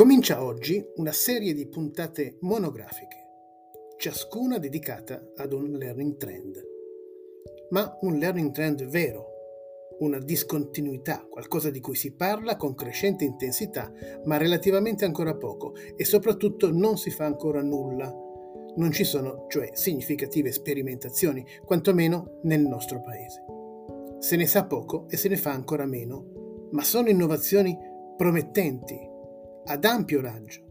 Comincia oggi una serie di puntate monografiche, ciascuna dedicata ad un learning trend. Ma un learning trend vero, una discontinuità, qualcosa di cui si parla con crescente intensità, ma relativamente ancora poco e soprattutto non si fa ancora nulla. Non ci sono, cioè, significative sperimentazioni, quantomeno nel nostro paese. Se ne sa poco e se ne fa ancora meno, ma sono innovazioni promettenti ad ampio raggio.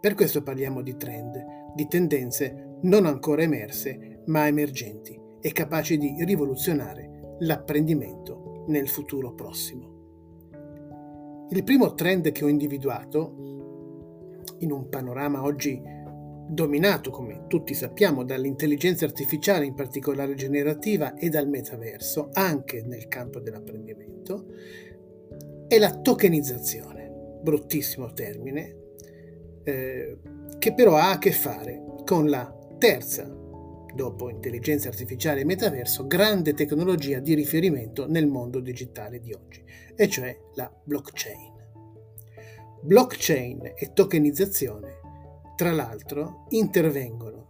Per questo parliamo di trend, di tendenze non ancora emerse, ma emergenti e capaci di rivoluzionare l'apprendimento nel futuro prossimo. Il primo trend che ho individuato, in un panorama oggi dominato, come tutti sappiamo, dall'intelligenza artificiale, in particolare generativa, e dal metaverso, anche nel campo dell'apprendimento, è la tokenizzazione bruttissimo termine, eh, che però ha a che fare con la terza, dopo intelligenza artificiale e metaverso, grande tecnologia di riferimento nel mondo digitale di oggi, e cioè la blockchain. Blockchain e tokenizzazione, tra l'altro, intervengono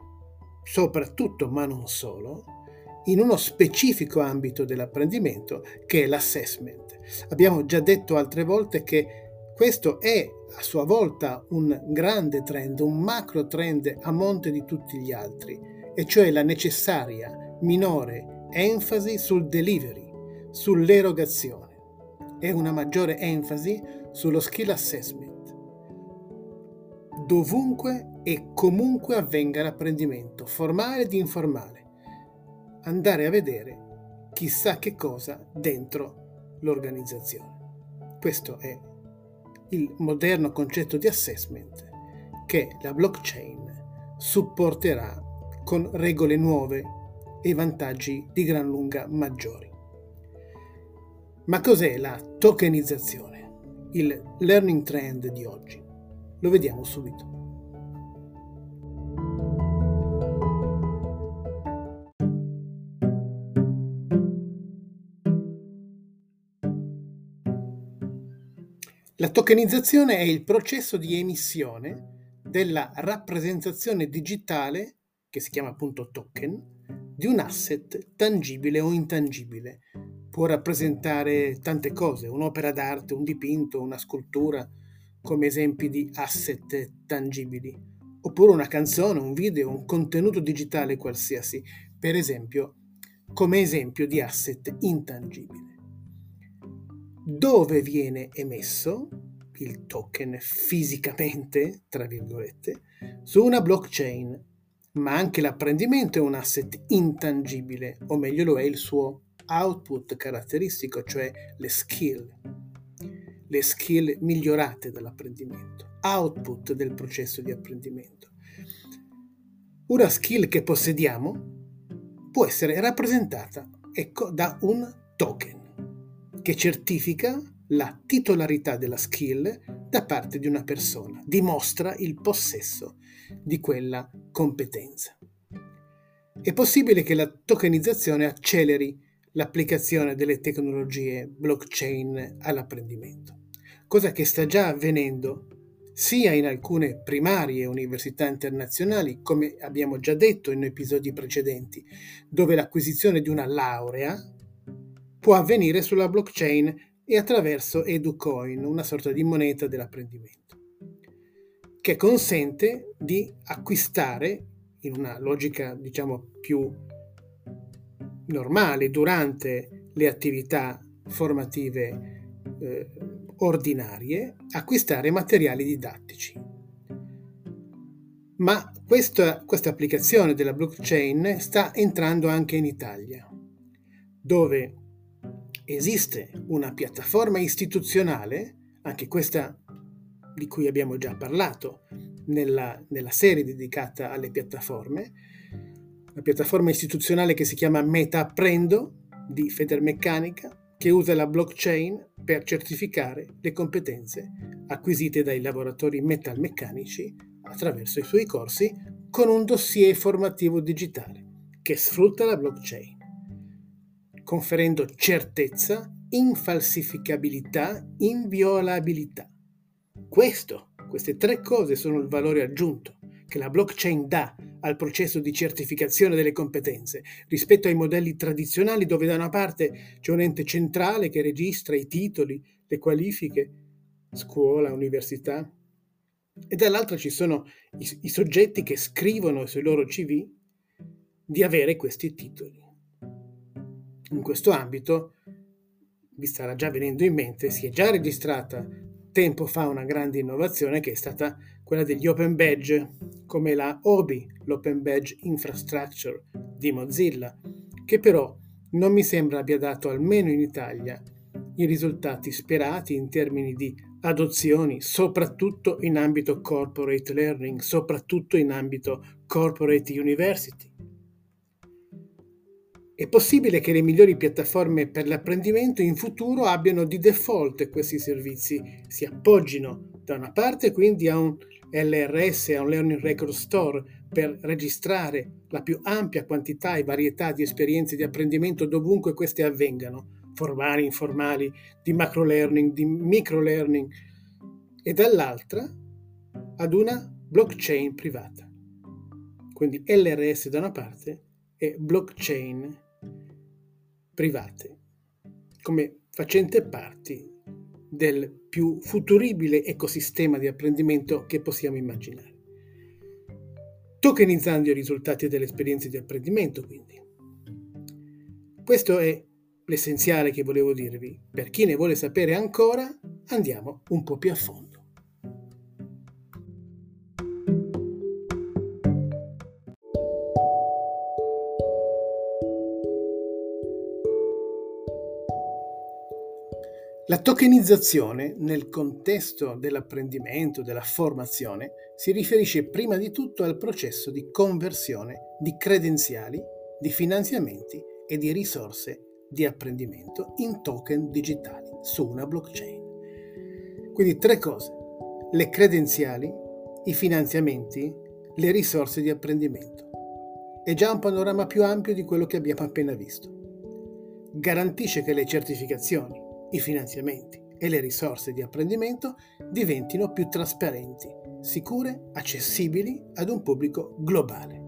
soprattutto, ma non solo, in uno specifico ambito dell'apprendimento che è l'assessment. Abbiamo già detto altre volte che questo è a sua volta un grande trend, un macro trend a monte di tutti gli altri, e cioè la necessaria minore enfasi sul delivery, sull'erogazione e una maggiore enfasi sullo skill assessment. Dovunque e comunque avvenga l'apprendimento, formale ed informale, andare a vedere chissà che cosa dentro l'organizzazione. Questo è il moderno concetto di assessment che la blockchain supporterà con regole nuove e vantaggi di gran lunga maggiori. Ma cos'è la tokenizzazione, il learning trend di oggi? Lo vediamo subito. La tokenizzazione è il processo di emissione della rappresentazione digitale, che si chiama appunto token, di un asset tangibile o intangibile. Può rappresentare tante cose, un'opera d'arte, un dipinto, una scultura, come esempi di asset tangibili, oppure una canzone, un video, un contenuto digitale qualsiasi, per esempio, come esempio di asset intangibile dove viene emesso il token fisicamente, tra virgolette, su una blockchain, ma anche l'apprendimento è un asset intangibile, o meglio lo è il suo output caratteristico, cioè le skill, le skill migliorate dall'apprendimento, output del processo di apprendimento. Una skill che possediamo può essere rappresentata ecco, da un token che certifica la titolarità della skill da parte di una persona, dimostra il possesso di quella competenza. È possibile che la tokenizzazione acceleri l'applicazione delle tecnologie blockchain all'apprendimento, cosa che sta già avvenendo sia in alcune primarie università internazionali, come abbiamo già detto in episodi precedenti, dove l'acquisizione di una laurea può avvenire sulla blockchain e attraverso EduCoin, una sorta di moneta dell'apprendimento, che consente di acquistare in una logica diciamo più normale durante le attività formative eh, ordinarie, acquistare materiali didattici. Ma questa, questa applicazione della blockchain sta entrando anche in Italia, dove esiste una piattaforma istituzionale, anche questa di cui abbiamo già parlato nella, nella serie dedicata alle piattaforme, una piattaforma istituzionale che si chiama MetaApprendo di Federmeccanica, che usa la blockchain per certificare le competenze acquisite dai lavoratori metalmeccanici attraverso i suoi corsi con un dossier formativo digitale che sfrutta la blockchain conferendo certezza, infalsificabilità, inviolabilità. Questo, Queste tre cose sono il valore aggiunto che la blockchain dà al processo di certificazione delle competenze rispetto ai modelli tradizionali dove da una parte c'è un ente centrale che registra i titoli, le qualifiche, scuola, università, e dall'altra ci sono i, i soggetti che scrivono sui loro CV di avere questi titoli. In questo ambito, vi starà già venendo in mente, si è già registrata tempo fa una grande innovazione che è stata quella degli open badge, come la OBI, l'Open Badge Infrastructure di Mozilla, che però non mi sembra abbia dato, almeno in Italia, i risultati sperati in termini di adozioni, soprattutto in ambito corporate learning, soprattutto in ambito corporate university. È possibile che le migliori piattaforme per l'apprendimento in futuro abbiano di default questi servizi, si appoggino da una parte quindi a un LRS, a un Learning Record Store, per registrare la più ampia quantità e varietà di esperienze di apprendimento dovunque queste avvengano, formali, informali, di macro learning, di micro learning, e dall'altra ad una blockchain privata. Quindi LRS da una parte e blockchain private, come facente parte del più futuribile ecosistema di apprendimento che possiamo immaginare. Tokenizzando i risultati delle esperienze di apprendimento, quindi. Questo è l'essenziale che volevo dirvi. Per chi ne vuole sapere ancora, andiamo un po' più a fondo. La tokenizzazione nel contesto dell'apprendimento, della formazione, si riferisce prima di tutto al processo di conversione di credenziali, di finanziamenti e di risorse di apprendimento in token digitali su una blockchain. Quindi tre cose, le credenziali, i finanziamenti, le risorse di apprendimento. È già un panorama più ampio di quello che abbiamo appena visto. Garantisce che le certificazioni, i finanziamenti e le risorse di apprendimento diventino più trasparenti, sicure, accessibili ad un pubblico globale.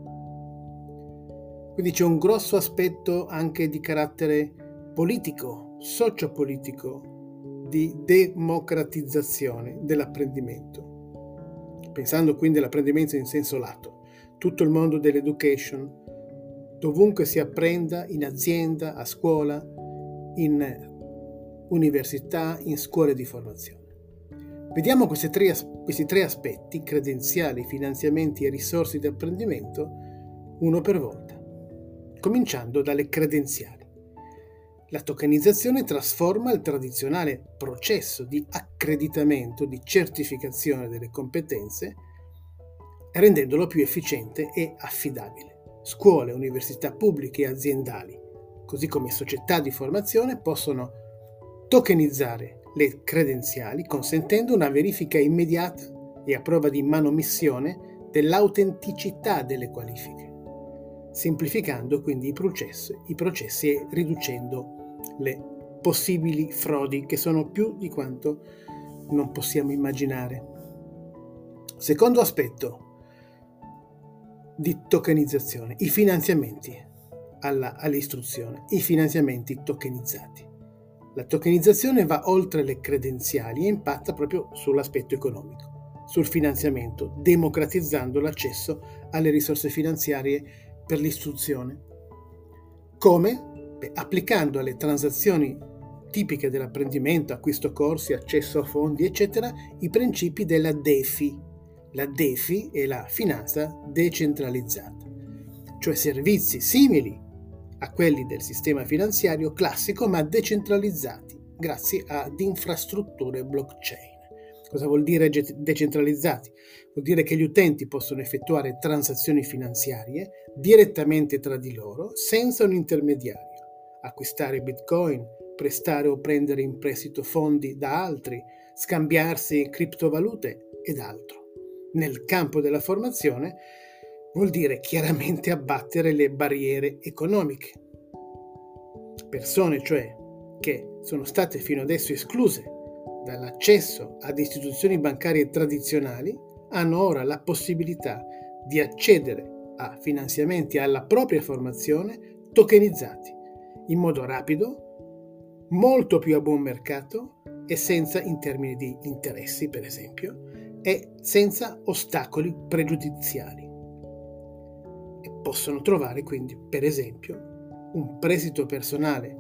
Quindi c'è un grosso aspetto anche di carattere politico, sociopolitico, di democratizzazione dell'apprendimento. Pensando quindi all'apprendimento in senso lato, tutto il mondo dell'education, dovunque si apprenda, in azienda, a scuola, in università, in scuole di formazione. Vediamo tre, questi tre aspetti, credenziali, finanziamenti e risorse di apprendimento, uno per volta, cominciando dalle credenziali. La tokenizzazione trasforma il tradizionale processo di accreditamento, di certificazione delle competenze, rendendolo più efficiente e affidabile. Scuole, università pubbliche e aziendali, così come società di formazione, possono tokenizzare le credenziali consentendo una verifica immediata e a prova di manomissione dell'autenticità delle qualifiche, semplificando quindi i processi, i processi e riducendo le possibili frodi che sono più di quanto non possiamo immaginare. Secondo aspetto di tokenizzazione, i finanziamenti alla, all'istruzione, i finanziamenti tokenizzati. La tokenizzazione va oltre le credenziali e impatta proprio sull'aspetto economico, sul finanziamento, democratizzando l'accesso alle risorse finanziarie per l'istruzione. Come? Beh, applicando alle transazioni tipiche dell'apprendimento, acquisto corsi, accesso a fondi, eccetera, i principi della DeFi. La DeFi è la finanza decentralizzata, cioè servizi simili a quelli del sistema finanziario classico ma decentralizzati grazie ad infrastrutture blockchain. Cosa vuol dire decentralizzati? Vuol dire che gli utenti possono effettuare transazioni finanziarie direttamente tra di loro senza un intermediario, acquistare bitcoin, prestare o prendere in prestito fondi da altri, scambiarsi criptovalute ed altro. Nel campo della formazione vuol dire chiaramente abbattere le barriere economiche. Persone, cioè, che sono state fino adesso escluse dall'accesso ad istituzioni bancarie tradizionali hanno ora la possibilità di accedere a finanziamenti alla propria formazione tokenizzati in modo rapido, molto più a buon mercato e senza in termini di interessi, per esempio, e senza ostacoli pregiudiziali. E possono trovare quindi, per esempio, un prestito personale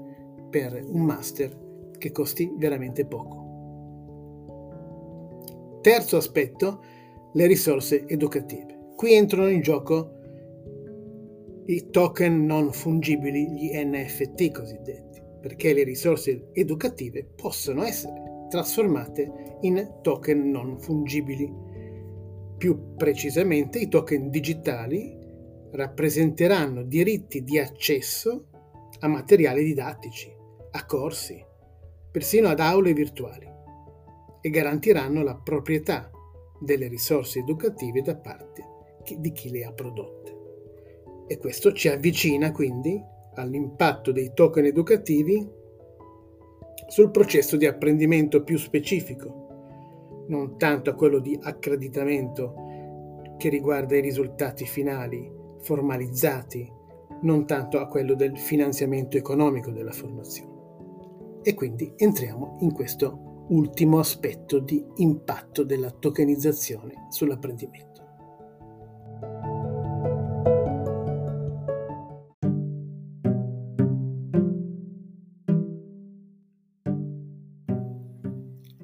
per un master che costi veramente poco. Terzo aspetto, le risorse educative. Qui entrano in gioco i token non fungibili, gli NFT cosiddetti, perché le risorse educative possono essere trasformate in token non fungibili. Più precisamente, i token digitali rappresenteranno diritti di accesso a materiali didattici, a corsi, persino ad aule virtuali e garantiranno la proprietà delle risorse educative da parte di chi le ha prodotte. E questo ci avvicina quindi all'impatto dei token educativi sul processo di apprendimento più specifico, non tanto a quello di accreditamento che riguarda i risultati finali formalizzati, non tanto a quello del finanziamento economico della formazione. E quindi entriamo in questo ultimo aspetto di impatto della tokenizzazione sull'apprendimento.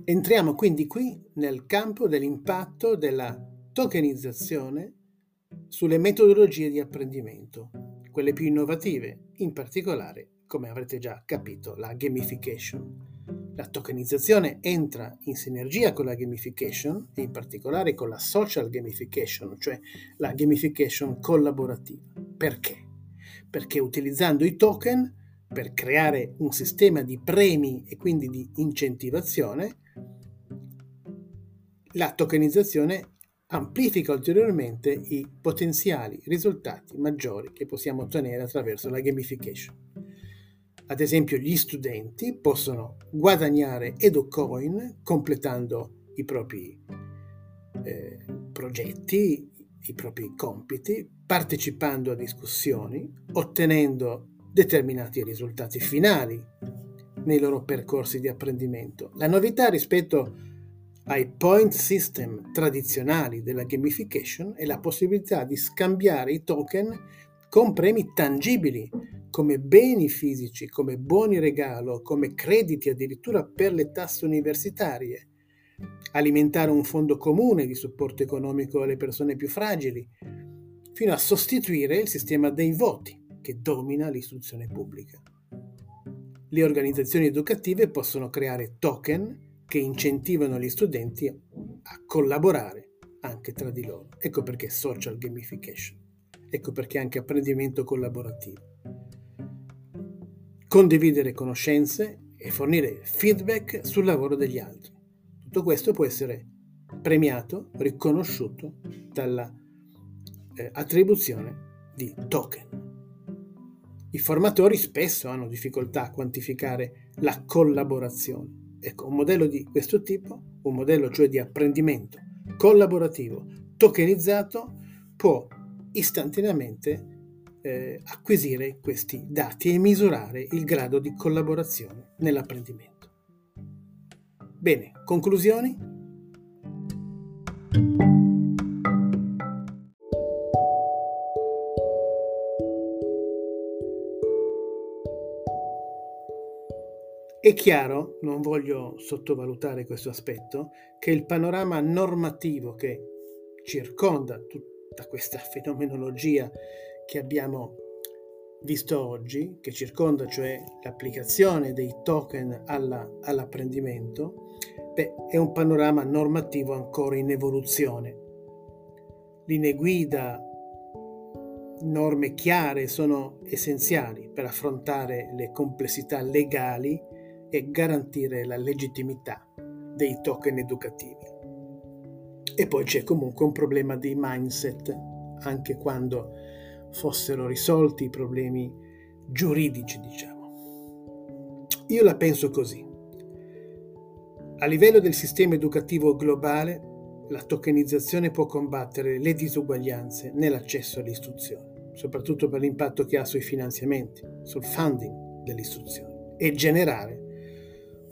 Entriamo quindi qui nel campo dell'impatto della tokenizzazione sulle metodologie di apprendimento, quelle più innovative, in particolare, come avrete già capito, la gamification. La tokenizzazione entra in sinergia con la gamification e in particolare con la social gamification, cioè la gamification collaborativa. Perché? Perché utilizzando i token per creare un sistema di premi e quindi di incentivazione, la tokenizzazione amplifica ulteriormente i potenziali risultati maggiori che possiamo ottenere attraverso la gamification. Ad esempio, gli studenti possono guadagnare EduCoin completando i propri eh, progetti, i propri compiti, partecipando a discussioni, ottenendo determinati risultati finali nei loro percorsi di apprendimento. La novità rispetto ai point system tradizionali della gamification è la possibilità di scambiare i token con premi tangibili come beni fisici, come buoni regalo, come crediti addirittura per le tasse universitarie, alimentare un fondo comune di supporto economico alle persone più fragili, fino a sostituire il sistema dei voti che domina l'istruzione pubblica. Le organizzazioni educative possono creare token che incentivano gli studenti a collaborare anche tra di loro. Ecco perché social gamification, ecco perché anche apprendimento collaborativo. Condividere conoscenze e fornire feedback sul lavoro degli altri. Tutto questo può essere premiato, riconosciuto dalla eh, attribuzione di token. I formatori spesso hanno difficoltà a quantificare la collaborazione Ecco, un modello di questo tipo, un modello cioè di apprendimento collaborativo, tokenizzato, può istantaneamente eh, acquisire questi dati e misurare il grado di collaborazione nell'apprendimento. Bene, conclusioni? È chiaro, non voglio sottovalutare questo aspetto, che il panorama normativo che circonda tutta questa fenomenologia che abbiamo visto oggi, che circonda cioè l'applicazione dei token alla, all'apprendimento, beh, è un panorama normativo ancora in evoluzione. Linee guida, norme chiare sono essenziali per affrontare le complessità legali e garantire la legittimità dei token educativi. E poi c'è comunque un problema di mindset, anche quando fossero risolti i problemi giuridici, diciamo. Io la penso così. A livello del sistema educativo globale, la tokenizzazione può combattere le disuguaglianze nell'accesso all'istruzione, soprattutto per l'impatto che ha sui finanziamenti, sul funding dell'istruzione e generare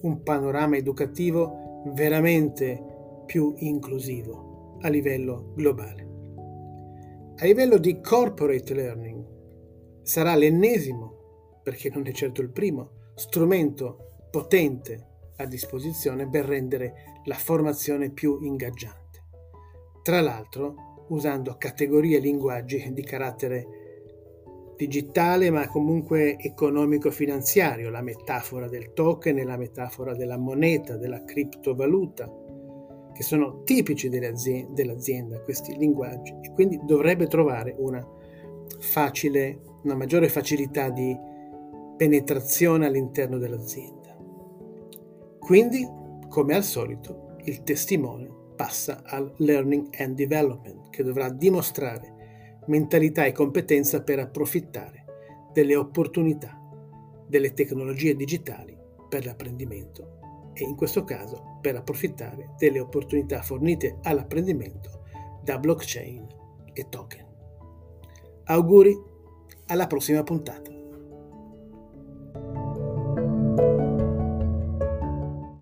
un panorama educativo veramente più inclusivo a livello globale. A livello di corporate learning sarà l'ennesimo, perché non è certo il primo, strumento potente a disposizione per rendere la formazione più ingaggiante. Tra l'altro usando categorie e linguaggi di carattere digitale ma comunque economico-finanziario, la metafora del token e la metafora della moneta, della criptovaluta, che sono tipici dell'azienda, questi linguaggi, e quindi dovrebbe trovare una facile, una maggiore facilità di penetrazione all'interno dell'azienda. Quindi, come al solito, il testimone passa al learning and development, che dovrà dimostrare mentalità e competenza per approfittare delle opportunità delle tecnologie digitali per l'apprendimento e in questo caso per approfittare delle opportunità fornite all'apprendimento da blockchain e token. Auguri, alla prossima puntata.